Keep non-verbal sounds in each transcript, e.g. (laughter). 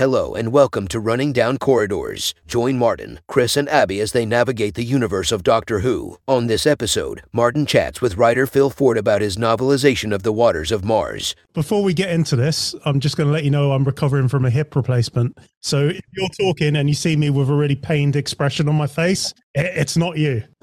Hello, and welcome to Running Down Corridors. Join Martyn, Chris, and Abi as they navigate the universe of Doctor Who. On this episode, Martyn chats with writer Phil Ford about his novelization of The Waters of Mars. Before we get into this, I'm just going to let you know I'm recovering from a hip replacement. So if you're talking and you see me with a really pained expression on my face, it's not you. (laughs)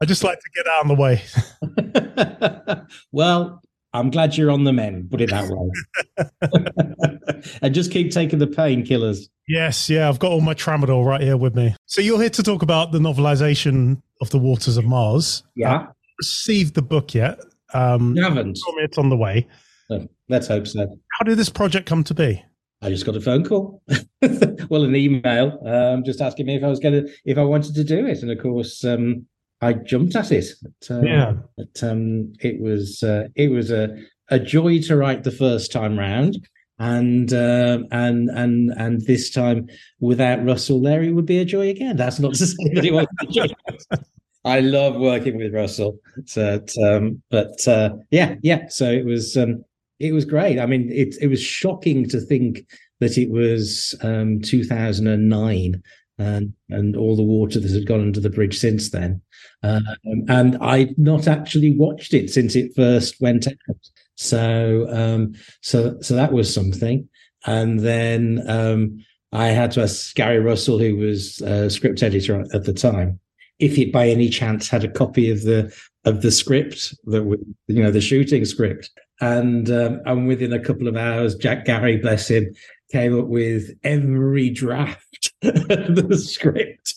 I just like to get out of the way. (laughs) well, I'm glad you're on the men, put it that way. (laughs) and just keep taking the painkillers. Yes, yeah, I've got all my tramadol right here with me. So you're here to talk about the novelization of The Waters of Mars. Yeah. received the book yet. Um, you haven't. It's on the way. Oh, let's hope so. How did this project come to be? I just got a phone call, (laughs) well, an email, um, just asking me if I was going to, if I wanted to do it, and of course, um, I jumped at it. But, uh, yeah, but um, it was uh, it was a a joy to write the first time round, and uh, and and and this time without Russell there, it would be a joy again. That's not to (laughs) say that it was a joy. I love working with Russell. So, um, but uh, yeah, yeah. So it was um, it was great. I mean, it it was shocking to think that it was um, 2009 and and all the water that had gone under the bridge since then. Um, and I'd not actually watched it since it first went out. So um, so so that was something. And then um, I had to ask Gary Russell, who was a script editor at the time, if he by any chance had a copy of the of the script that we, you know the shooting script. And um, and within a couple of hours, Jack Gary, bless him, came up with every draft (laughs) of the script.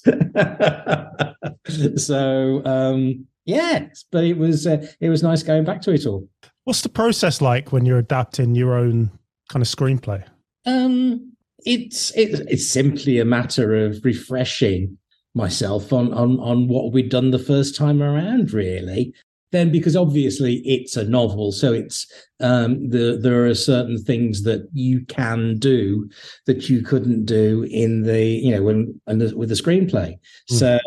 (laughs) so um, yeah, but it was uh, it was nice going back to it all. What's the process like when you're adapting your own kind of screenplay? Um, it's it, it's simply a matter of refreshing myself on on on what we'd done the first time around, really then because obviously it's a novel so it's um, the, there are certain things that you can do that you couldn't do in the you know when the, with the screenplay mm. so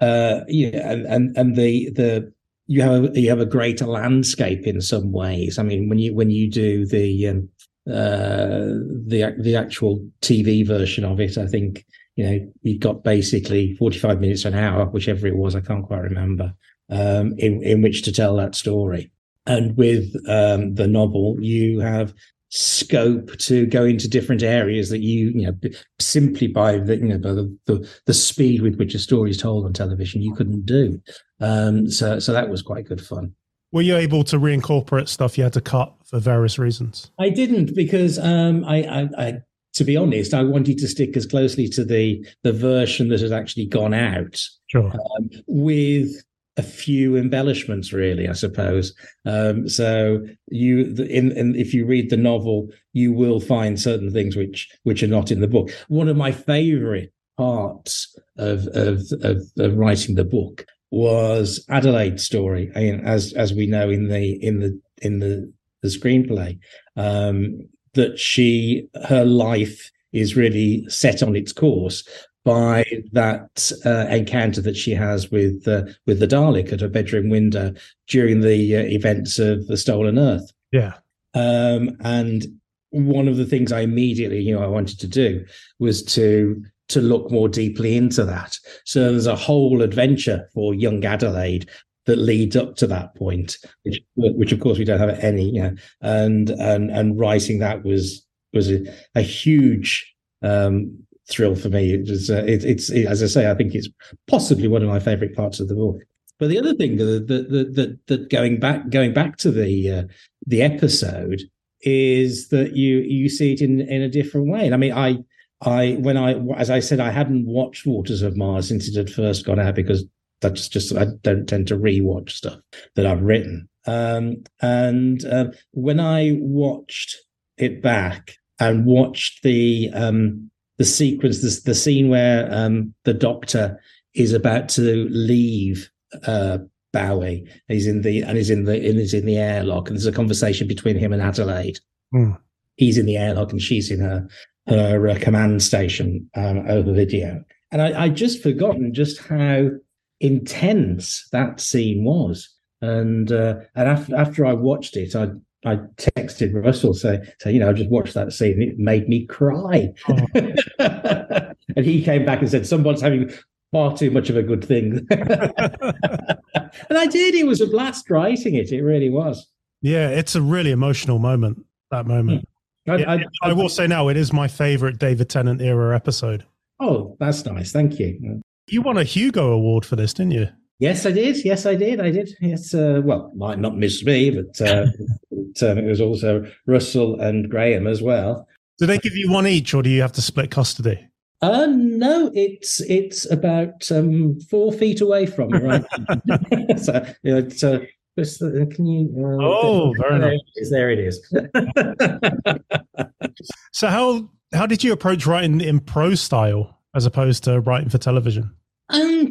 uh yeah and, and and the the you have a, you have a greater landscape in some ways i mean when you when you do the um, uh the the actual tv version of it i think you know you got basically 45 minutes an hour whichever it was i can't quite remember um, in, in which to tell that story. And with um, the novel, you have scope to go into different areas that you, you know, simply by the, you know, by the, the, the speed with which a story is told on television, you couldn't do. Um, so, so that was quite good fun. Were you able to reincorporate stuff you had to cut for various reasons? I didn't because um, I, I, I to be honest, I wanted to stick as closely to the the version that had actually gone out. Sure. Um, with a few embellishments, really, I suppose. Um, so you, in, in, if you read the novel, you will find certain things which which are not in the book. One of my favourite parts of, of of, of writing the book was Adelaide's story. I mean, as as we know in the in the in the the screenplay, um, that she her life is really set on its course by that uh, encounter that she has with uh, with the Dalek at her bedroom window during the uh, events of the Stolen Earth. Yeah, um, and one of the things I immediately you know I wanted to do was to to look more deeply into that. So there's a whole adventure for young Adelaide that leads up to that point, which which of course we don't have any. And and and writing that was was a, a huge um, thrill for me. It was, uh, it, it's it, as I say, I think it's possibly one of my favourite parts of the book. But the other thing that that that, that going back going back to the uh, the episode is that you you see it in in a different way. And I mean, I I when I as I said, I hadn't watched Waters of Mars since it had first gone out because that's just I don't tend to rewatch stuff that I've written. Um, and um, when I watched it back and watched the um, the sequence, the, the scene where um, the doctor is about to leave uh, Bowie. He's in the and he's in the and he's in the airlock, and there's a conversation between him and Adelaide. Mm. He's in the airlock, and she's in her her uh, command station um, over video. And I, I just forgotten just how intense that scene was. And uh, and after after I watched it, I I texted Russell say, say, you know, I just watched that scene. It made me cry. Oh. (laughs) and he came back and said, someone's having far too much of a good thing. (laughs) and I did. It was a blast writing it. It really was. Yeah, it's a really emotional moment. That moment. I, yeah, I, I, I will say now, it is my favorite David Tennant era episode. Oh, that's nice. Thank you. You won a Hugo Award for this, didn't you? Yes, I did. Yes, I did. I did. Yes. Uh, well, might not miss me, but, uh, (laughs) but um, it was also Russell and Graham as well. Do they give you one each, or do you have to split custody? Uh, no, it's it's about um, four feet away from me, right? (laughs) (laughs) so, you know, it's, uh, uh, can you? Uh, oh, very nice. There it is. so how how did you approach writing in prose style as opposed to writing for television? Um,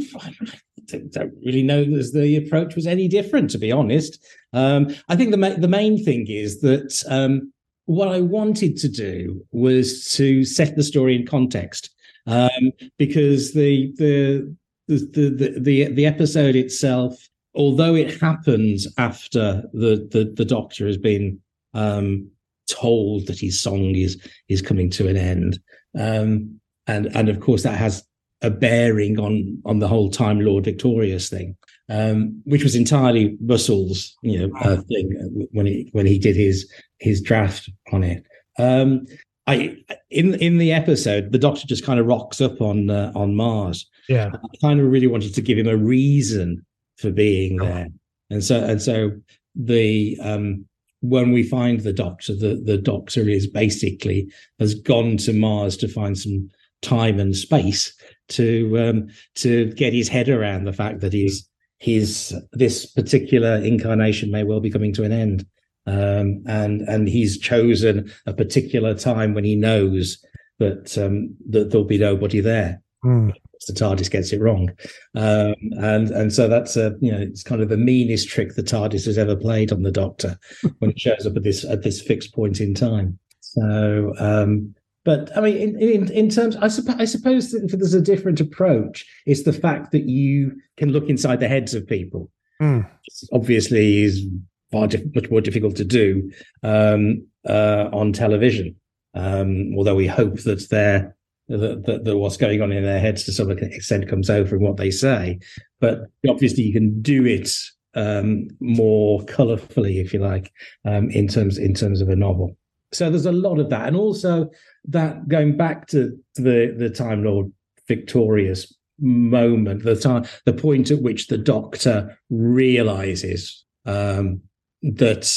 I don't really know that the approach was any different, to be honest. Um, I think the ma- the main thing is that um, what I wanted to do was to set the story in context, um, because the the the the the, the episode itself, although it happens after the the, the Doctor has been um, told that his song is is coming to an end, um, and and of course that has a bearing on on the whole Time Lord Victorious thing, um, which was entirely Russell's you know uh, thing uh, when he when he did his his draft on it. Um, I in in the episode, the Doctor just kind of rocks up on uh, on Mars. Yeah, I kind of really wanted to give him a reason for being there, and so and so the um, when we find the Doctor, the the Doctor is basically has gone to Mars to find some time and space to um, to get his head around the fact that his his this particular incarnation may well be coming to an end, um, and and he's chosen a particular time when he knows that um, that there'll be nobody there. Mm. The TARDIS gets it wrong, um, and and so that's a you know it's kind of the meanest trick the TARDIS has ever played on the Doctor when it shows up at this at this fixed point in time. So um, but I mean, in, in, in terms, I, suppose, I suppose that if there's a different approach, it's the fact that you can look inside the heads of people. Mm. Obviously, is far diff- much more difficult to do um, uh, on television. Um, although we hope that they're that, that, that, what's going on in their heads to some extent comes over in what they say. But obviously, you can do it um, more colourfully, if you like, um, in terms in terms of a novel. So there's a lot of that, and also that going back to, the the Time Lord victorious moment, the time, the point at which the Doctor realizes um, that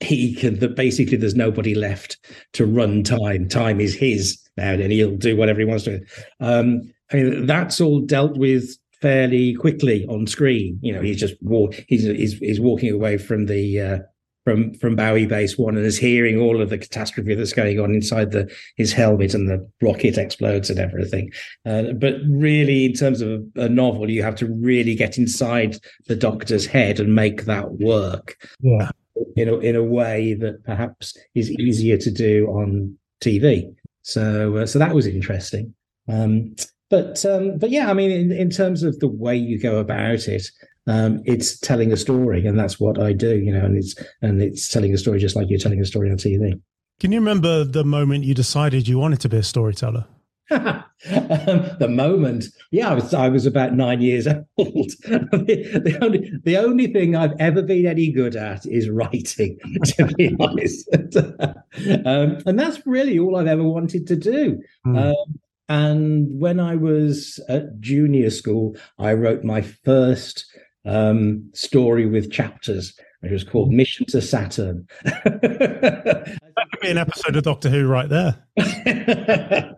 he can that basically there's nobody left to run time. Time is his now, and he'll do whatever he wants to. Um, I mean, that's all dealt with fairly quickly on screen. You know, he's just walk. He's he's, he's walking away from the uh, from from Bowie Base One and is hearing all of the catastrophe that's going on inside the his helmet and the rocket explodes and everything. Uh, but really, in terms of a, novel, you have to really get inside the Doctor's head and make that work. Yeah. In a, in a way that perhaps is easier to do on TV. So uh, so that was interesting. Um, but um, but yeah, I mean, in, in terms of the way you go about it, um, it's telling a story, and that's what I do, you know. And it's and it's telling a story just like you're telling a story on TV. Can you remember the moment you decided you wanted to be a storyteller? um, (laughs) the moment, yeah, I was I was about nine years (laughs) old. (laughs) the, the, only the only thing I've ever been any good at is writing, to be honest. um, and that's really all I've ever wanted to do. Mm. Um, and when I was at junior school, I wrote my first um, story with chapters. It was called Mission to Saturn. (laughs) that could be an episode of Doctor Who right there. (laughs)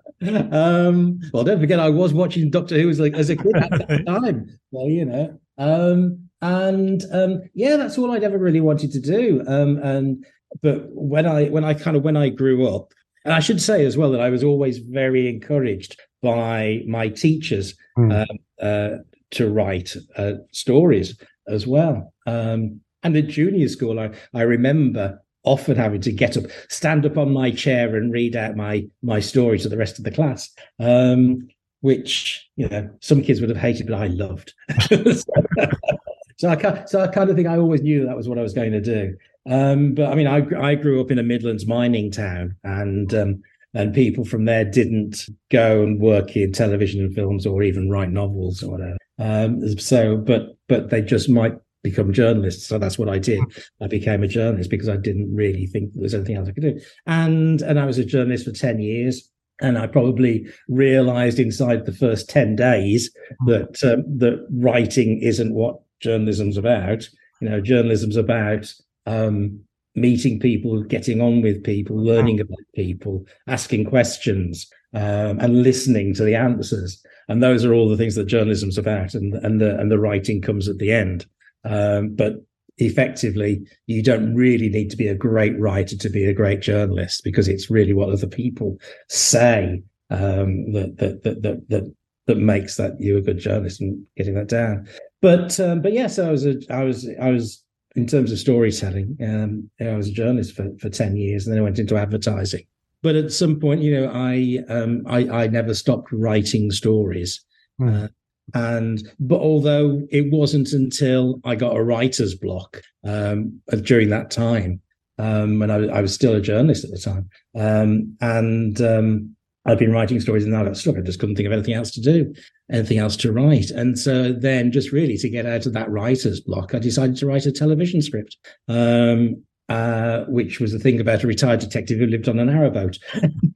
um, well, don't forget, I was watching Doctor Who as, like, as a kid at that (laughs) time. Well, you know. Um, and um, yeah, that's all I'd ever really wanted to do. Um, and but when I when I kind of when I grew up, and I should say as well that I was always very encouraged by my teachers mm. uh, to write uh, stories as well. Um, and at junior school, I, I remember often having to get up, stand up on my chair, and read out my my story to the rest of the class, um, which you know some kids would have hated, but I loved. (laughs) so, I so I kind of think I always knew that was what I was going to do. Um, but I mean, I I grew up in a Midlands mining town, and um, and people from there didn't go and work in television and films or even write novels or whatever. Um, so, but but they just might become journalists. So that's what I did. I became a journalist because I didn't really think there was anything else I could do. And and I was a journalist for ten years. And I probably realised inside the first ten days that um, that writing isn't what journalism's about. You know, journalism's about um, meeting people, getting on with people, learning about people, asking questions, um, and listening to the answers. And those are all the things that journalism's about, and and the and the writing comes at the end. Um, but effectively, you don't really need to be a great writer to be a great journalist because it's really what other people say um, that, that that that that that makes that you a good journalist and getting that down. But um, but yes, I was a I was I was in terms of storytelling. Um, I was a journalist for for ten years, and then I went into advertising. But at some point, you know, I um, I, I never stopped writing stories. Mm. Uh, and but although it wasn't until I got a writer's block um, during that time, um, and I, I, was still a journalist at the time, um, and um, I'd been writing stories, and I got stuck. I just couldn't think of anything else to do, anything else to write, and so then just really to get out of that writer's block, I decided to write a television script. Um, uh, which was a thing about a retired detective who lived on a narrowboat.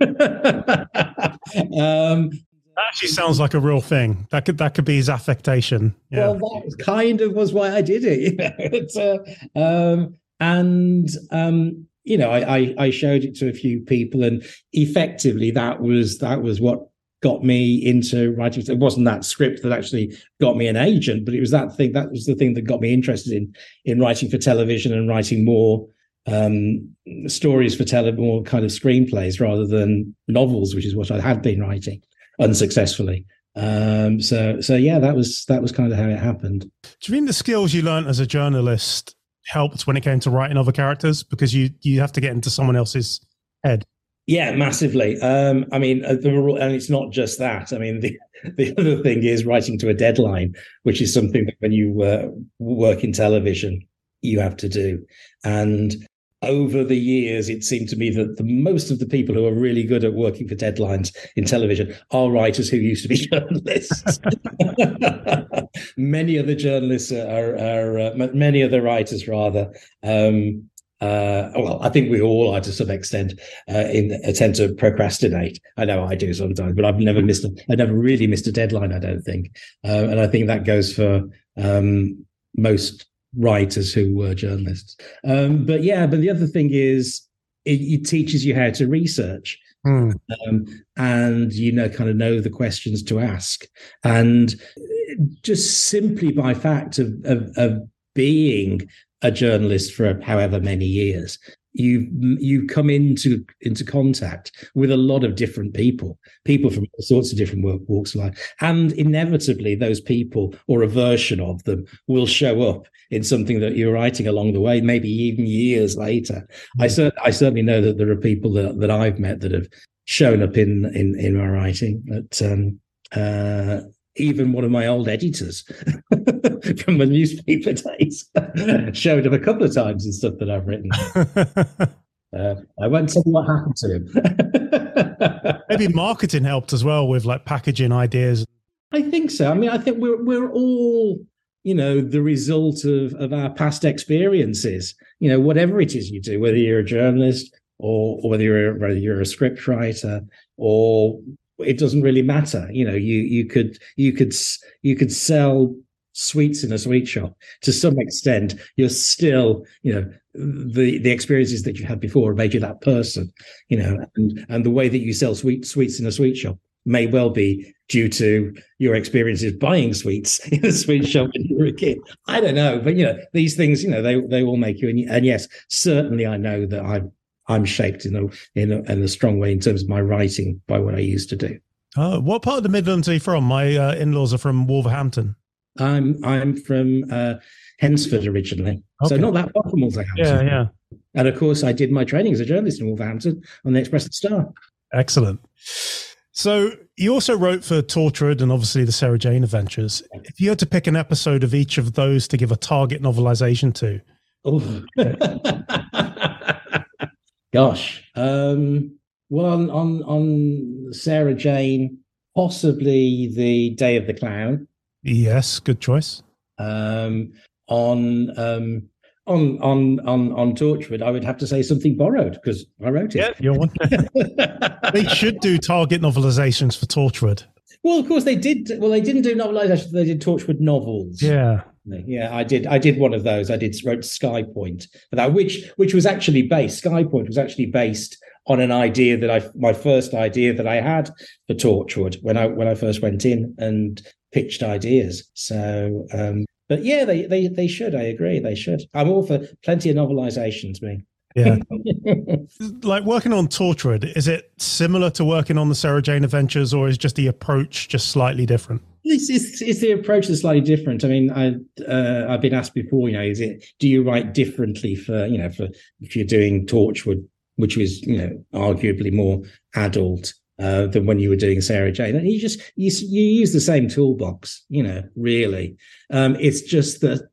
(laughs) um, that actually sounds like a real thing. That could that could be his affectation. Yeah. Well, that kind of was why I did it. (laughs) You know? uh, um, and um, you know, I, I, I showed it to a few people, and effectively, that was that was what got me into writing. It wasn't that script that actually got me an agent, but it was that thing. That was the thing that got me interested in in writing for television and writing more um, stories for tele, more kind of screenplays rather than novels, which is what I had been writing unsuccessfully. Um, so so yeah, that was that was kind of how it happened. Do you think the skills you learned as a journalist helped when it came to writing other characters because you you have to get into someone else's head? Yeah, massively. Um, I mean, uh, and it's not just that. I mean, (laughs) the the other thing is writing to a deadline, which is something that when you uh, work in television you have to do, and over the years, it seemed to me that the most of the people who are really good at working for deadlines in television are writers who used to be (laughs) journalists. many of the journalists are, are uh, many of the writers rather. Um, uh, well, I think we all are to some extent uh, in tend to procrastinate. I know I do sometimes, but I've never missed a, I never really missed a deadline. I don't think, uh, and I think that goes for um, most writers who were journalists. Um, but yeah, but the other thing is it, it teaches you how to research. Mm. Um, and you know, kind of know the questions to ask, and just simply by fact of, of, of being a journalist for however many years, you you come into into contact with a lot of different people people from all sorts of different walks of life. And inevitably those people or a version of them will show up in something that you're writing along the way maybe even years later. I cer- i certainly know that there are people that, that i've met that have shown up in in in my writing that um uh even one of my old editors (laughs) from the newspaper days (laughs) showed up a couple of times in stuff that I've written. (laughs) uh, I won't tell you what happened to him. Maybe marketing helped as well with like packaging ideas. I think so. I mean, I think we're we're all you know the result of of our past experiences. You know, whatever it is you do, whether you're a journalist or, or whether you're whether you're a scriptwriter or it doesn't really matter. You know, you you could you could you could sell sweets in a sweet shop to some extent. You're still, you know, the the experiences that you had before made you that person. You know, and and the way that you sell sweet sweets in a sweet shop may well be due to your experiences buying sweets (laughs) in a sweet shop when you were a kid. I don't know, but you know, these things, you know, they they all make you. And, and yes, certainly, I know that I've I'm shaped in a in a, in a strong way in terms of my writing by what I used to do. Oh, what part of the Midlands are you from? My uh, in-laws are from Wolverhampton. I'm I'm from uh, Hednesford originally, okay. so not that far from Wolverhampton. Yeah, yeah. And of course, I did my training as a journalist in Wolverhampton on the Express and Star. Excellent. So you also wrote for Torchwood and obviously the Sarah Jane Adventures. If you had to pick an episode of each of those to give a target novelization to, Oh. (laughs) Gosh. Um, well, on, on on Sarah Jane, possibly the Day of the Clown. Yes, good choice. Um, on um, on on on on Torchwood, I would have to say something borrowed because I wrote it. Yeah, you're one. (laughs) they should do target novelizations for Torchwood. Well, of course they did. Well, they didn't do novelizations. They did Torchwood novels. Yeah, yeah, I did. I did one of those. I did wrote Skypoint for that, which which was actually based. Skypoint was actually based on an idea that I my first idea that I had for Torchwood when I when I first went in and pitched ideas. So, um, but yeah, they they they should. I agree. They should. I'm all for plenty of novelizations. Me. Yeah. (laughs) like working on Torchwood, is it similar to working on the Sarah Jane Adventures, or is just the approach just slightly different? It's, it's the approach slightly different. I mean, I uh, I've been asked before. You know, is it do you write differently for you know for if you're doing Torchwood, which was you know arguably more adult uh, than when you were doing Sarah Jane. And you just you you use the same toolbox, you know. Really, um, it's just that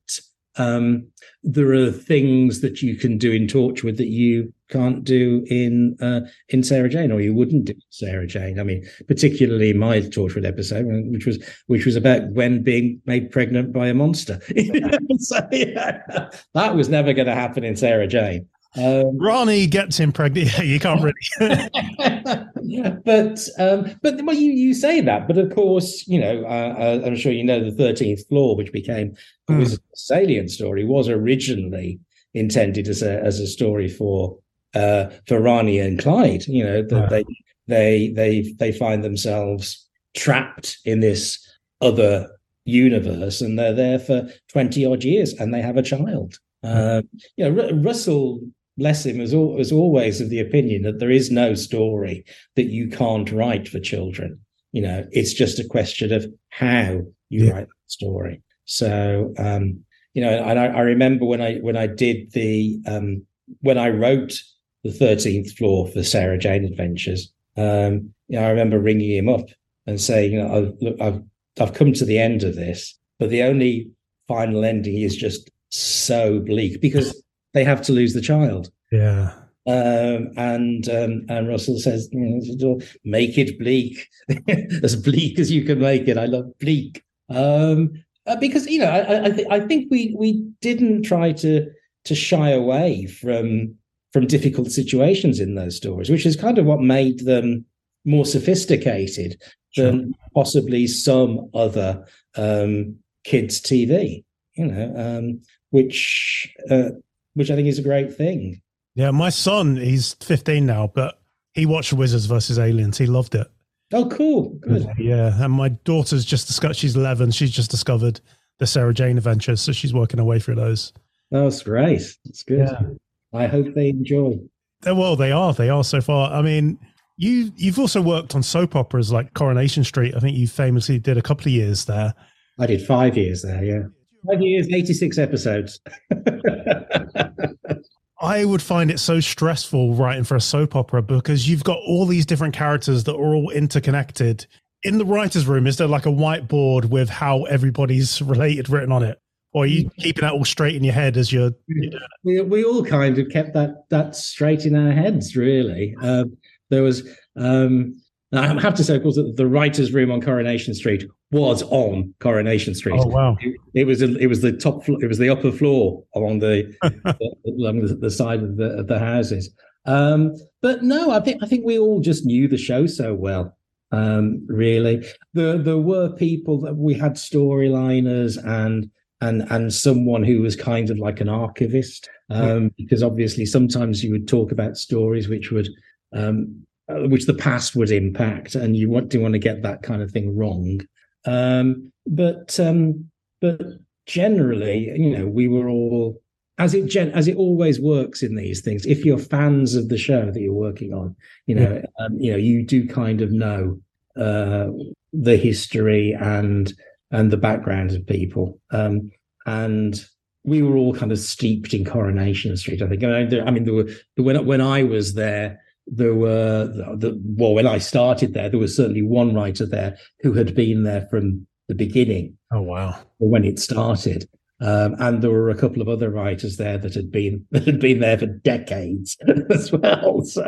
um, there are things that you can do in Torchwood that you can't do in uh, in Sarah Jane, or you wouldn't do Sarah Jane. I mean, particularly my Torchwood episode, which was which was about Gwen being made pregnant by a monster. (laughs) so, yeah, that was never going to happen in Sarah Jane. Um, Rani gets him pregnant. (laughs) Yeah, you can't really. (laughs) but um, but well, you you say that, but of course, you know, uh, uh I'm sure you know the Thirteenth Floor, which became mm. was a salient story, was originally intended as a as a story for uh, for Rani and Clyde. You know that yeah. they they they they find themselves trapped in this other universe, and they're there for twenty odd years, and they have a child. Uh, you know, R- Russell bless him, was, was always of the opinion that there is no story that you can't write for children. You know, it's just a question of how you yeah. write the story. So, um, you know, and I, I, remember when I when I did the um, when I wrote the Thirteenth Floor for Sarah Jane Adventures. Um, you know, I remember ringing him up and saying, you know, I've, look, I've I've come to the end of this, but the only final ending is just so bleak because (laughs) they have to lose the child. Yeah. Um, and um, and Russell says, "Make it bleak, (laughs) as bleak as you can make it." I love bleak um, uh, because you know I I, th- I think we we didn't try to to shy away from from difficult situations in those stories, which is kind of what made them more sophisticated sure. than possibly some other um, kids TV. You know, um, which uh, which I think is a great thing. Yeah, my son, he's 15 now, but he watched Wizards versus Aliens. He loved it. Oh, cool. Good. Yeah. And my daughter's just discovered, she's 11. She's just discovered the Sarah Jane adventures. So she's working her way through those. Oh, that's great. That's good. Yeah. I hope they enjoy. Well, they are. They are so far. I mean, you you've also worked on soap operas like Coronation Street. I think you famously did a couple of years there. I did five years there. Yeah, five years, eighty six episodes. (laughs) I would find it so stressful writing for a soap opera because you've got all these different characters that are all interconnected. In the writer's room, is there like a whiteboard with how everybody's related written on it? Or are you keeping that all straight in your head as you're, you're we, we all kind of kept that that straight in our heads, really. Um, there was um, I have to say, of course, that the writers' room on Coronation Street was on Coronation Street. Oh wow! It, it was a, it was the top floor, it was the upper floor along (laughs) the along the, the, side of the of the houses. Um, but no, I think I think we all just knew the show so well. Um, really, there there were people that we had storyliners and and and someone who was kind of like an archivist um, because obviously sometimes you would talk about stories which would um, uh, which the past would impact, and you want to want to get that kind of thing wrong. Um, but um, but generally, you know, we were all as it gen- as it always works in these things. If you're fans of the show that you're working on, you know, yeah. um, you know, you do kind of know uh, the history and and the backgrounds of people. Um, and we were all kind of steeped in Coronation Street. I think. I mean, I mean there were when when I was there, there were the, well when i started there there was certainly one writer there who had been there from the beginning oh wow when it started Um, and there were a couple of other writers there that had been (laughs) that had been there for decades (laughs) as well. So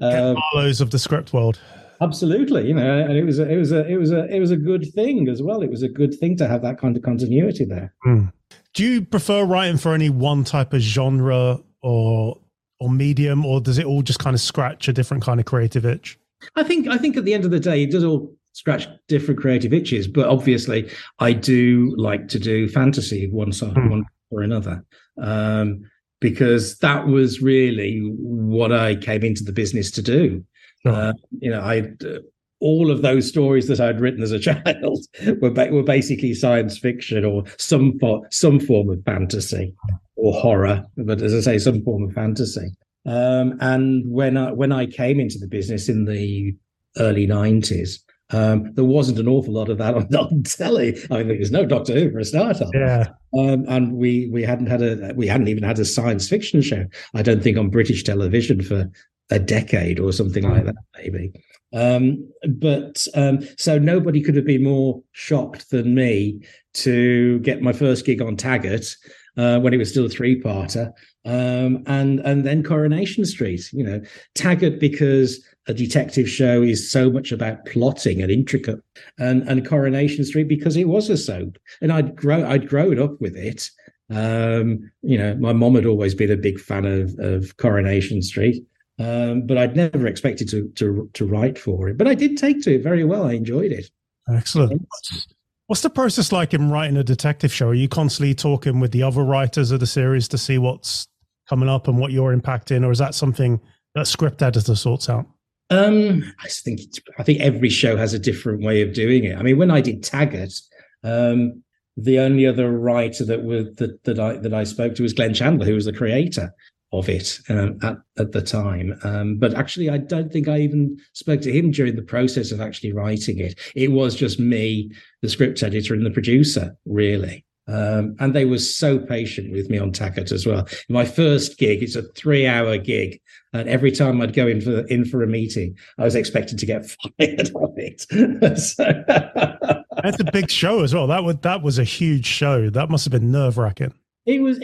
um, Marlowe's of the script world. Absolutely, you know, and it was a, it was a it was a it was a good thing as well. It was a good thing to have that kind of continuity there. Mm. Do you prefer writing for any one type of genre or or medium, or does it all just kind of scratch a different kind of creative itch? I think I think at the end of the day, it does all scratch different creative itches. But obviously, I do like to do fantasy one side, mm. one or another, um, because that was really what I came into the business to do. Uh, you know, I uh, all of those stories that I'd written as a (laughs) child were ba- were basically science fiction or some fo- some form of fantasy or horror, but as I say, some form of fantasy. Um, and when I when I came into the business in the early nineties, um, there wasn't an awful lot of that (laughs) on, on telly. I mean, there was no Doctor Who for a start. Yeah, um, and we we hadn't had a we hadn't even had a science fiction show. I don't think on British television for a decade or something like that, maybe. Um, but um, so nobody could have been more shocked than me to get my first gig on Taggart uh, when it was still a three-parter, um, and and then Coronation Street. You know, Taggart because a detective show is so much about plotting and intricate, and and Coronation Street because it was a soap, and I'd grow I'd grown up with it. Um, you know, my mom had always been a big fan of of Coronation Street. Um, but I'd never expected to, to to write for it. But I did take to it very well. I enjoyed it. Excellent. What's the process like in writing a detective show? Are you constantly talking with the other writers of the series to see what's coming up and what you're impacting, or is that something that script editor sorts out? Um, I think I think every show has a different way of doing it. I mean, when I did Taggart, um, the only other writer that was that, that I that I spoke to was Glenn Chandler, who was the creator of it um, at, at the time. Um, but actually, I don't think I even spoke to him during the process of actually writing it. It was just me, the script editor, and the producer, really. Um, and they were so patient with me on Taggart as well. My first gig, it's a three-hour gig, and every time I'd go in for in for a meeting, I was expected to get (laughs) fired on it. (laughs) so, That's a big show as well. That was that was a huge show. That must have been nerve wracking. It was.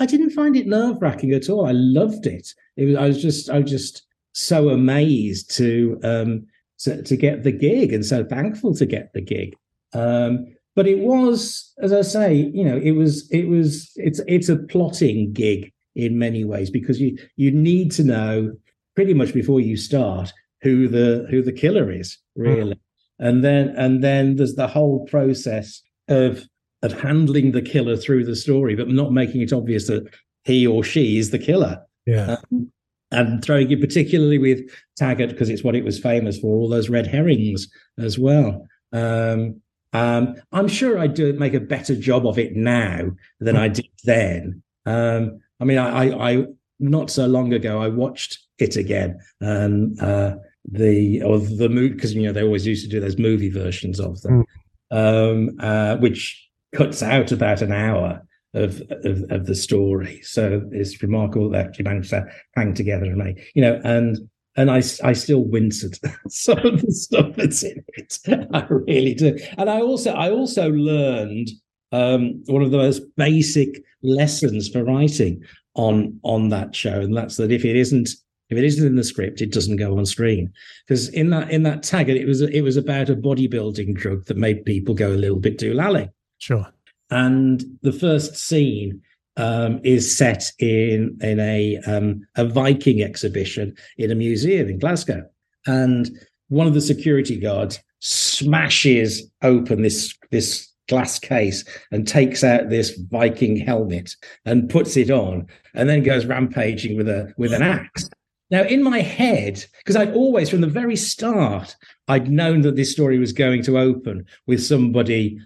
I didn't find it nerve wracking at all. I loved it. It was. I was just. I was just so amazed to um to, to get the gig and so thankful to get the gig. Um, but it was, as I say, you know, it was. It was. It's. It's a plotting gig in many ways because you you need to know pretty much before you start who the who the killer is really, mm. and then and then there's the whole process of of handling the killer through the story, but not making it obvious that he or she is the killer. Yeah. Um, and throwing it particularly with Taggart because it's what it was famous for, all those red herrings as well. Um, um, I'm sure I do make a better job of it now than I did then. Um, I mean, I, I, I, not so long ago I watched it again, and uh, the or the movie because you know they always used to do those movie versions of them, mm. um, uh, which cuts out about an hour of, of, of the story. So it's remarkable that actually managed to hang together and make, you know, and and I, I still wince at (laughs) some of the stuff that's in it. (laughs) I really do. And I also I also learned um, one of the most basic lessons for writing on on that show, and that's that if it isn't if it isn't in the script, it doesn't go on screen. Because in that in that tag, it was it was about a bodybuilding drug that made people go a little bit doolally. Sure. And the first scene um, is set in in a um, a Viking exhibition in a museum in Glasgow, and one of the security guards smashes open this this glass case and takes out this Viking helmet and puts it on, and then goes rampaging with a with an axe. Now, in my head, because I'd always, from the very start, I'd known that this story was going to open with somebody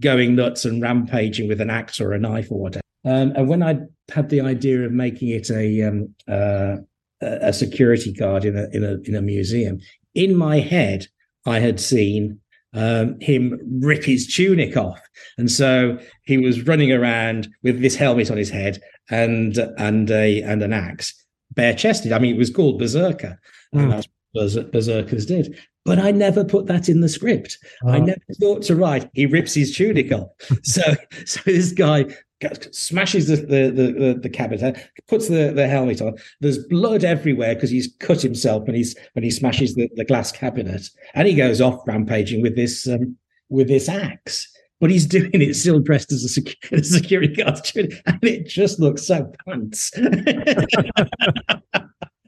going nuts and rampaging with an axe or a knife or whatever. Um, and when I had the idea of making it a um, uh, a security guard in a in a in a museum, in my head I had seen um, him rip his tunic off, and so he was running around with this helmet on his head and and a and an axe, bare chested. I mean, it was called Berserker, mm. and that's what berserkers did. But I never put that in the script. I Oh. never thought to write. He rips his tunic off. (laughs) so, so this guy smashes the the the, the, the cabinet, puts the, the helmet on. There's blood everywhere because he's cut himself when he's when he smashes the, the glass cabinet, and he goes off rampaging with this um, with this axe. But he's doing it still dressed as a, sec- (laughs) a security guard, and it just looks so pants. (laughs) and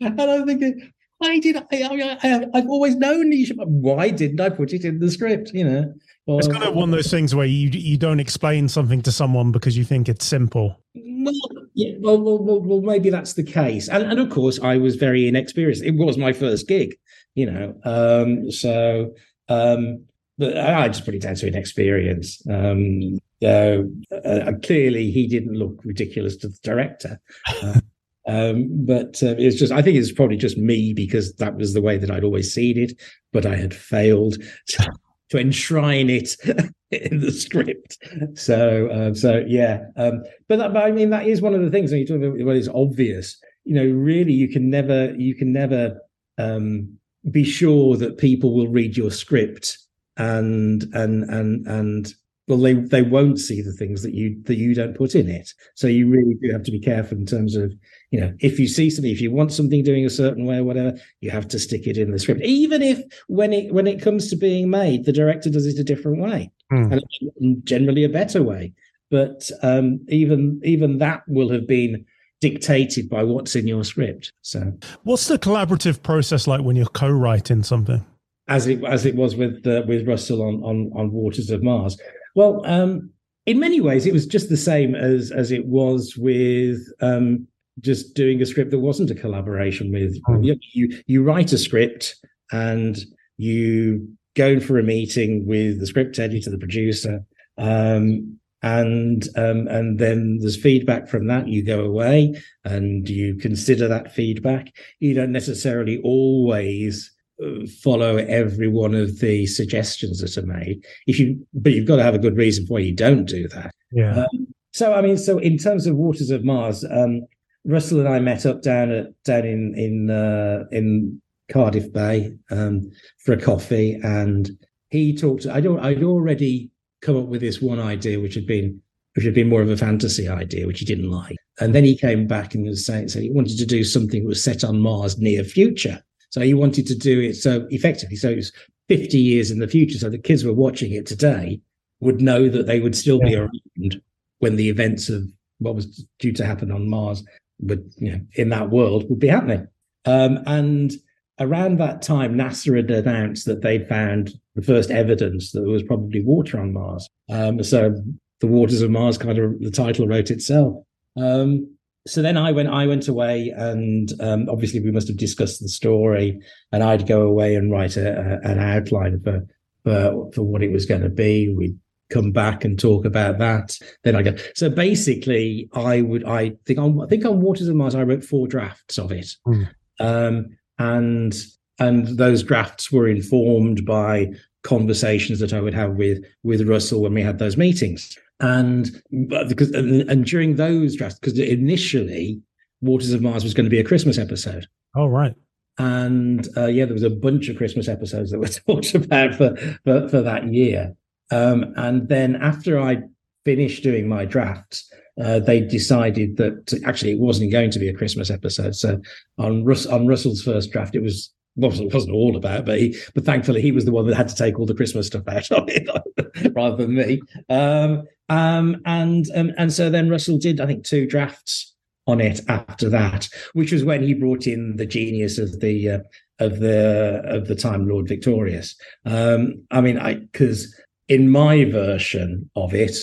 I'm thinking, why did I? I, I I've always known you should. Why didn't I put it in the script? You know, It's kind of one of those things where you you don't explain something to someone because you think it's simple. Well, yeah, well, well, well, well, maybe that's the case, and and of course, I was very inexperienced. It was my first gig, you know, um, so um, but I just put it down to inexperience. Um, so uh, clearly, he didn't look ridiculous to the director, uh, um, but uh, it's just I think it's probably just me because that was the way that I'd always seen it, but I had failed to, to enshrine it (laughs) in the script. So, um, so yeah. Um, but, that, but I mean, that is one of the things when you talk about what is obvious. You know, really, you can never, you can never um, be sure that people will read your script and and and and well, they they won't see the things that you that you don't put in it. So you really do have to be careful in terms of you know if you see something, if you want something doing a certain way or whatever, you have to stick it in the script, even if when it when it comes to being made, the director does it a different way Hmm. and generally a better way. But um, even even that will have been dictated by what's in your script. So What's the collaborative process like when you're co-writing something? as it as it was with uh, with Russell on on on Waters of Mars. Well, um, in many ways, it was just the same as as it was with um, just doing a script that wasn't a collaboration with. Mm. You, you you write a script and you go in for a meeting with the script editor, the producer, um, and um, and then there's feedback from that. You go away and you consider that feedback. You don't necessarily always follow every one of the suggestions that are made. If you, but you've got to have a good reason why you don't do that. Yeah. Um, so I mean, so in terms of Waters of Mars, um, Russell and I met up down at down in in uh, in Cardiff Bay um, for a coffee, and he talked. I'd al- I'd already come up with this one idea, which had been which had been more of a fantasy idea, which he didn't like. And then he came back and was saying, so he wanted to do something that was set on Mars near future. So he wanted to do it so effectively. So it was 50 years in the future. So the kids were watching it today would know that they would still be around when the events of what was due to happen on Mars would, you know, in that world would be happening. Um, and around that time, NASA had announced that they'd found the first evidence that there was probably water on Mars. Um, so the waters of Mars kind of the title wrote itself. Um, so then I went I went away and um, obviously we must have discussed the story and I'd go away and write a, a, an outline for, for for what it was going to be. We'd come back and talk about that. Then I go. So basically, I would I think on I think on Waters of Mars I wrote four drafts of it, Mm. um, and and those drafts were informed by conversations that I would have with with Russell when we had those meetings. And because and, and during those drafts, because initially Waters of Mars was going to be a Christmas episode. Oh, right. And uh, yeah, there was a bunch of Christmas episodes that were (laughs) talked about for for, for that year. Um, and then after I finished doing my drafts, uh, they decided that actually it wasn't going to be a Christmas episode. So on Russ on Russell's first draft, it was wasn't wasn't all about, but he but thankfully he was the one that had to take all the Christmas stuff out of it (laughs) rather than me. Um, um, and um, and so then Russell did I think two drafts on it after that, which was when he brought in the genius of the uh, of the of the Time Lord Victorious. Um, I mean, I because in my version of it,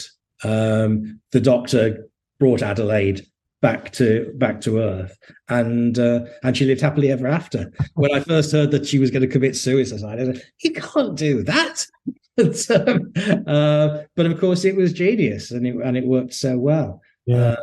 um, the Doctor brought Adelaide back to back to Earth, and uh, and she lived happily ever after. When I first heard that she was going to commit suicide, I said, "You can't do that." (laughs) but, um, uh, but of course, it was genius, and it and it worked so well. Yeah. Uh,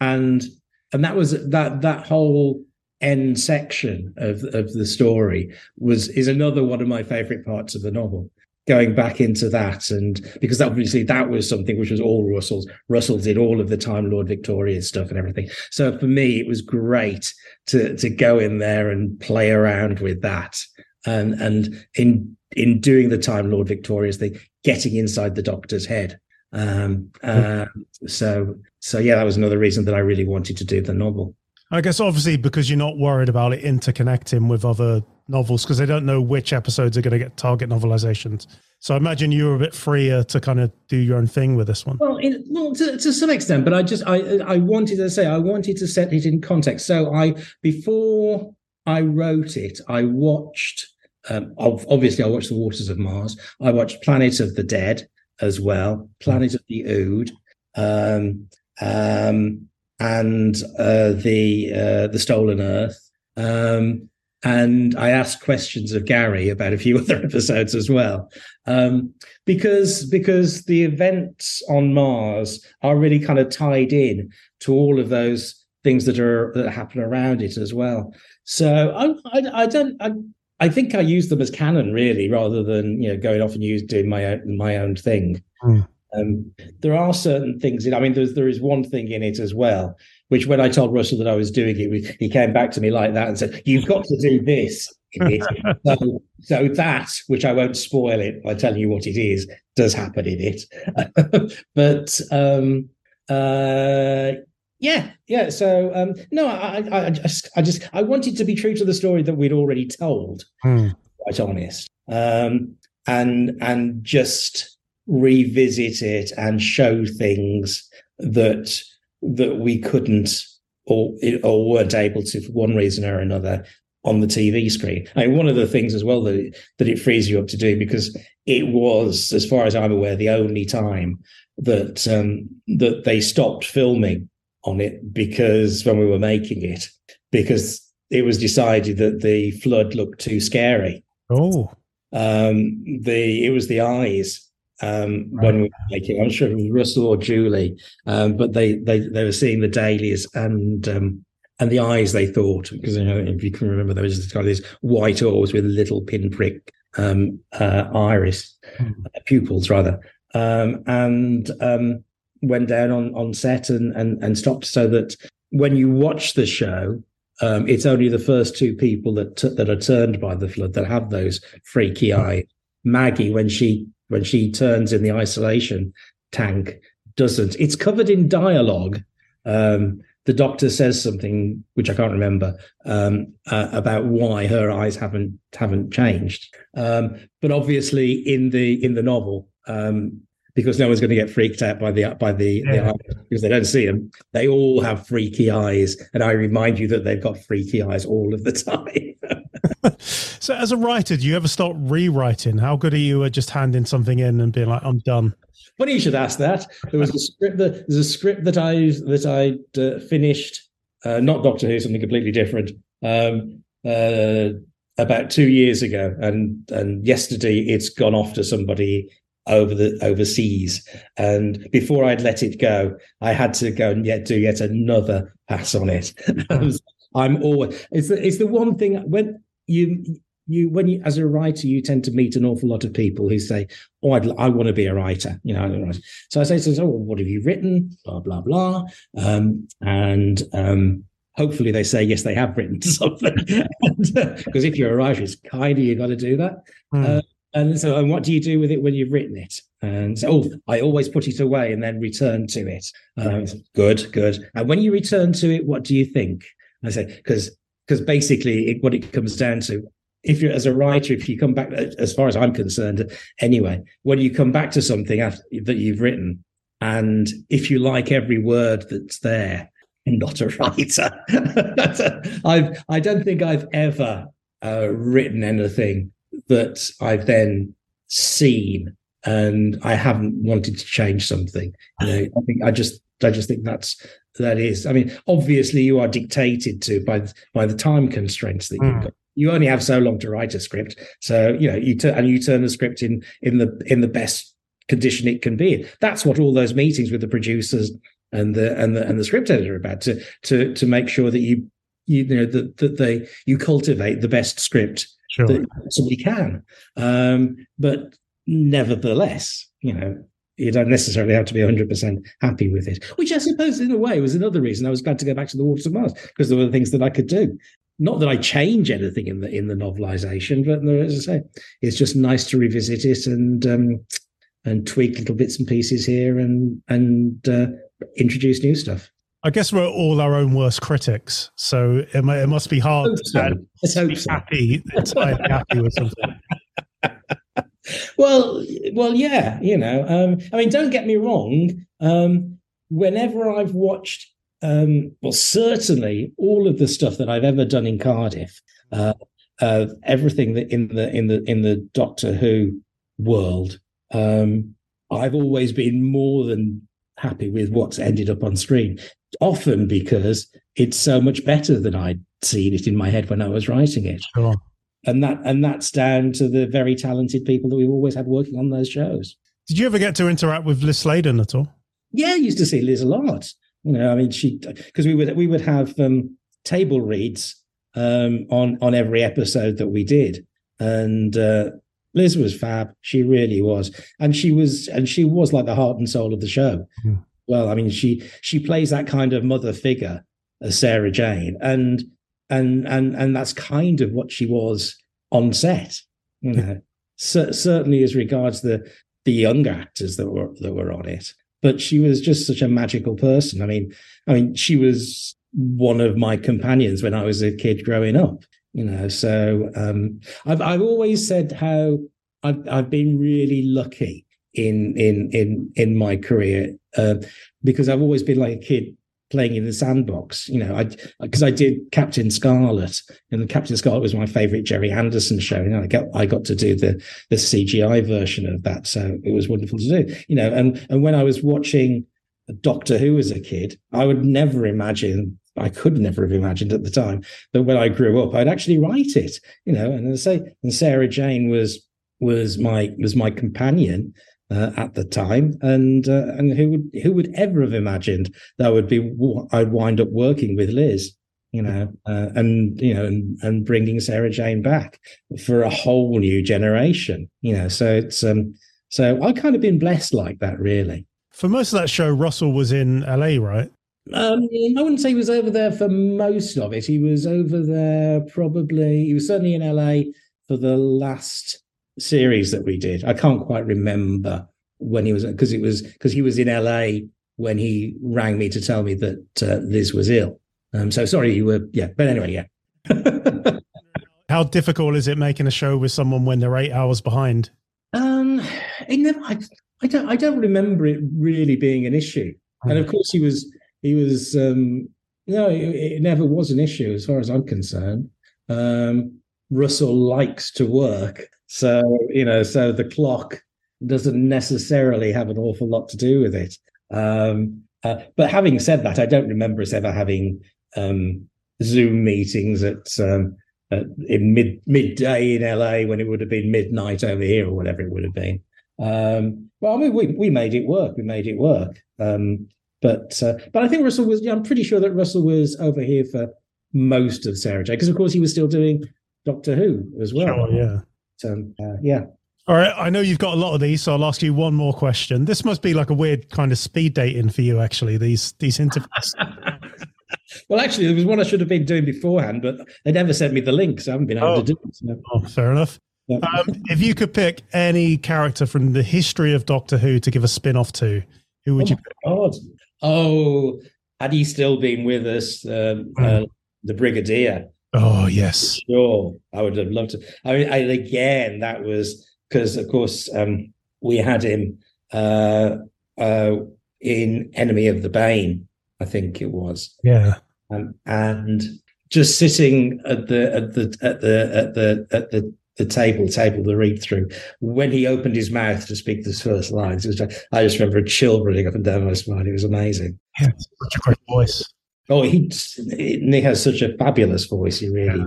and and that was that that whole end section of of the story was is another one of my favorite parts of the novel going back into that. And because obviously that was something which was all russell's russell did all of the time lord victorious stuff and everything. So for me it was great to to go in there and play around with that. And and in in doing the Time Lord victorious thing, getting inside the Doctor's head. Um, uh, so so yeah, that was another reason that I really wanted to do the novel. I guess obviously because you're not worried about it interconnecting with other novels because they don't know which episodes are going to get target novelizations. So I imagine you were a bit freer to kind of do your own thing with this one. Well, in, well, to, to some extent, but I just I I wanted to say I wanted to set it in context. So I before I wrote it, I watched. Um, obviously, I watched The Waters of Mars. I watched Planet of the Dead as well, Planet of the Ood, um, um, and uh, the uh, the Stolen Earth. Um, and I asked questions of Gary about a few (laughs) other episodes as well, um, because because the events on Mars are really kind of tied in to all of those things that are that happen around it as well. So I I, I don't I, I think I use them as canon really, rather than you know going off and use doing my own my own thing. Mm. Um, there are certain things. In, I mean, there's there is one thing in it as well, which when I told Russell that I was doing it, he came back to me like that and said, "You've got to do this." (laughs) so, so that, which I won't spoil it by telling you what it is, does happen in it. (laughs) but um, uh, yeah, yeah. So um, no, I, I, I, just, I just, I wanted to be true to the story that we'd already told. Hmm. Quite honest, um, and and just revisit it and show things that that we couldn't or or weren't able to for one reason or another on the TV screen. I mean, one of the things as well that it, that it frees you up to do because it was, as far as I'm aware, the only time that um, that they stopped filming on it because when we were making it because it was decided that the flood looked too scary. Oh, um, the it was the eyes um, right. when we were making. I'm sure it was Russell or Julie, um, but they they they were seeing the dailies and um, and the eyes. They thought because you know if you can remember, there was just kind of these white orbs with little pinprick um, uh, iris hmm. uh, pupils rather, um, and um, went down on on set and and and stopped so that when you watch the show. Um, it's only the first two people that t- that are turned by the flood that have those freaky hmm. eyes. Maggie, when she when she turns in the isolation tank doesn't. It's covered in dialogue. Um, the doctor says something which I can't remember um, uh, about why her eyes haven't haven't changed. Um, but obviously, in the in the novel, um, because no one's going to get freaked out by the by the, yeah. the because they don't see them. They all have freaky eyes, and I remind you that they've got freaky eyes all of the (laughs) time. so, as a writer, do you ever start rewriting? How good are you at just handing something in and being like, "I'm done"? Funny you should ask that. There was a script that there's a script that I that I uh, finished, uh, not Doctor Who, something completely different. Um, uh, about two years ago, and and yesterday it's gone off to somebody over the overseas. And before I'd let it go, I had to go and yet do yet another pass on it. (laughs) I'm always it's the, it's the one thing when you you when you as a writer you tend to meet an awful lot of people who say oh I'd, i want to be a writer you know so i say to them oh what have you written blah blah blah um, and um, hopefully they say yes they have written (laughs) something (laughs) because if you're a writer it's kind of you got to do that mm. uh, and so, and what do you do with it when you've written it? And oh, I always put it away and then return to it. Um, good, good. And when you return to it, what do you think? I say because because basically, it, what it comes down to, if you're as a writer, if you come back, as far as I'm concerned, anyway, when you come back to something after, that you've written, and if you like every word that's there, (laughs) I'm not a writer. (laughs) I've I don't think I've ever uh, written anything that I've then seen and I haven't wanted to change something. You know, I think I just I just think that's that is. I mean, obviously you are dictated to by by the time constraints that you've hmm. got. You only have so long to write a script, so you know you turn and you turn the script in in the in the best condition it can be. That's what all those meetings with the producers and the and the and the script editor are about to to to make sure that you you know that that they you cultivate the best script sure. that somebody can. Um, but nevertheless, you know, you don't necessarily have to be 100% happy with it, which I suppose, in a way, was another reason I was glad to go back to the Waters of Mars because there were things that I could do. not that I change anything in the in the novelization, but as I say, it's just nice to revisit it and um, and tweak little bits and pieces here and and uh, introduce new stuff. I guess we're all our own worst critics, so it, it must be hard so. to be so. happy, entirely happy with something. (laughs) well, well, yeah, you know. Um, I mean, don't get me wrong. Um, whenever I've watched, um, well, certainly all of the stuff that I've ever done in Cardiff, uh, uh, everything that in the in the in the Doctor Who world, um, I've always been more than happy with what's ended up on screen. Often because it's so much better than I'd seen it in my head when I was writing it. Sure. And that and that's down to the very talented people that we've always had working on those shows. Did you ever get to interact with Liz Sladen at all? Yeah, I used to see Liz a lot. You know, I mean, she because we would we would have um, table reads um, on on every episode that we did, and uh, Liz was fab. She really was, and she was, and she was like the heart and soul of the show. Mm. Well, I mean, she she plays that kind of mother figure as Sarah Jane, and and and and that's kind of what she was on set. You know, C- certainly as regards the the younger actors that were that were on it, but she was just such a magical person. I mean, I mean, she was one of my companions when I was a kid growing up you know so um, i've i've always said how i've i've been really lucky in in in in my career uh, because i've always been like a kid playing in the sandbox you know i because i did captain scarlet and captain scarlet was my favorite Gerry anderson show and i got i got to do the the cgi version of that so it was wonderful to do you know and and when i was watching doctor who as a kid i would never imagine I could never have imagined at the time that when I grew up, I'd actually write it. You know, and say, and Sarah Jane was was my was my companion uh, at the time, and uh, and who would who would ever have imagined that would be I'd wind up working with Liz, you know, uh, and you know, and and bringing Sarah Jane back for a whole new generation, you know. So it's um, so I kind of been blessed like that, really. For most of that show, Russell was in LA, right? Um, I wouldn't say he was over there for most of it. He was over there probably. He was certainly in LA for the last series that we did. I can't quite remember when he was because it was because he was in LA when he rang me to tell me that uh, Liz was ill. Um, so sorry, you were yeah. But anyway, yeah. (laughs) How difficult is it making a show with someone when they're eight hours behind? Um, it never. I, I don't. I don't remember it really being an issue. And of course, he was he was um, no, it, it, never was an issue as far as I'm concerned. Um, Russell likes to work, so you know, so the clock doesn't necessarily have an awful lot to do with it. Um, uh, but having said that, I don't remember us ever having um, Zoom meetings at, um, at, in mid midday in LA when it would have been midnight over here or whatever it would have been. Um, well, I mean, we we made it work. We made it work. Um, but uh, but I think Russell was. Yeah, I'm pretty sure that Russell was over here for most of Sarah Jane because of course he was still doing Doctor Who as well. Sure, yeah. So uh, yeah. All right, I know you've got a lot of these, so I'll ask you one more question. This must be like a weird kind of speed dating for you, actually. These these interviews. (laughs) well, actually, there was one I should have been doing beforehand, but they never sent me the link, so I haven't been able oh. to do it. So. Oh, fair enough. Yeah. Um, if you could pick any character from the history of Doctor Who to give a spin off to, who would oh you pick? God oh, had he still been with us, um, mm. uh, the Brigadier? Oh yes, sure. I would have loved to. I mean, I, again, that was because, of course, um, we had him uh, uh, in Enemy of the Bane. I think it was. Yeah. Um, and just sitting at the at the at the at the at the the table, table the read through. When he opened his mouth to speak those first lines, was, I just remember a chill running up and down my spine. It was amazing. Yeah, such a great voice. Oh, he he has such a fabulous voice. He really.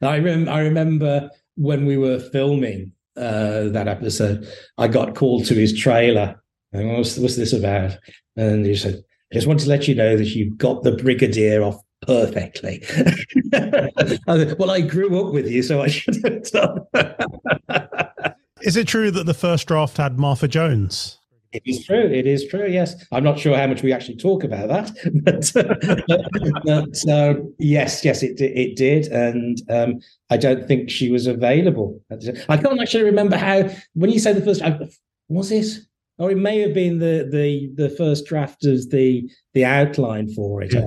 Yeah. I rem- I remember when we were filming uh, that episode, I got called to his trailer. And what's, what's this about? And he said, I just want to let you know that you got the Brigadier off perfectly. (laughs) well, I grew up with you, so I should have done. Is it true that the first draft had Martha Jones? It is true. It is true. Yes, I'm not sure how much we actually talk about that, (laughs) but, but uh, yes, yes, it it did, and um, I don't think she was available. I can't actually remember how. When you say the first, was it? Or it may have been the the the first draft of the the outline for it. Yeah.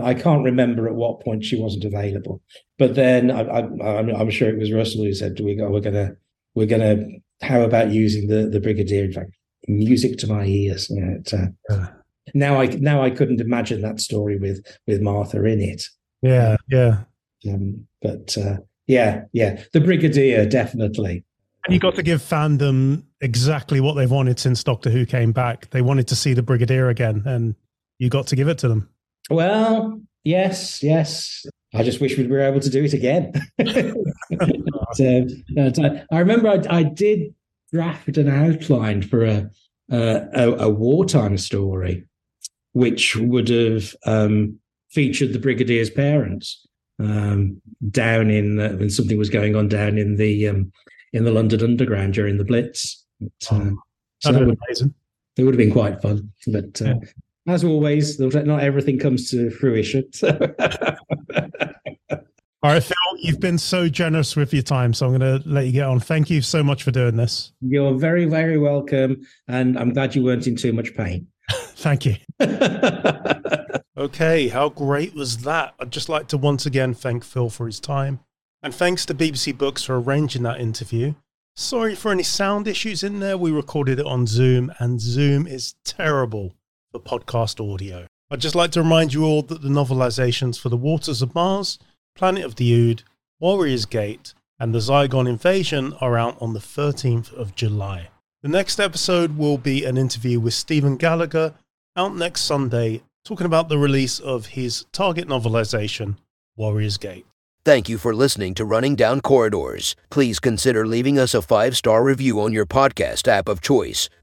I can't remember at what point she wasn't available, but then I, am sure it was Russell who said, "Do we go? We're gonna, we're gonna. How about using the the brigadier?" In fact, music to my ears. You know, it, uh, yeah. Now I now I couldn't imagine that story with with Martha in it. Yeah, yeah. Um, but uh, yeah, yeah, the brigadier definitely. And you got to give fandom exactly what they've wanted since Doctor Who came back. They wanted to see the brigadier again, and you got to give it to them. Well, yes, yes. I just wish we were able to do it again. (laughs) but, uh, I remember I, I, did draft an outline for a, a, a wartime story, which would have um, featured the brigadier's parents um, down in uh, when something was going on down in the um, in the London Underground during the Blitz. But, uh, so that would, amazing. It would have been quite fun, but uh, yeah as always, not everything comes to fruition. (laughs) All right, Phil, you've been so generous with your time, so I'm going to let you get on. Thank you so much for doing this. You're very, very welcome, and I'm glad you weren't in too much pain. (laughs) Thank you. (laughs) okay, how great was that? I'd just like to once again thank Phil for his time, and thanks to BBC Books for arranging that interview. Sorry for any sound issues in there. We recorded it on Zoom, and Zoom is terrible for podcast audio. I'd just like to remind you all that the novelizations for The Waters of Mars, Planet of the Ood, Warrior's Gate, and The Zygon Invasion are out on the 13th of July. The next episode will be an interview with Stephen Gallagher, out next Sunday, talking about the release of his target novelization, Warrior's Gate. Thank you for listening to Running Down Corridors. Please consider leaving us a five star review on your podcast app of choice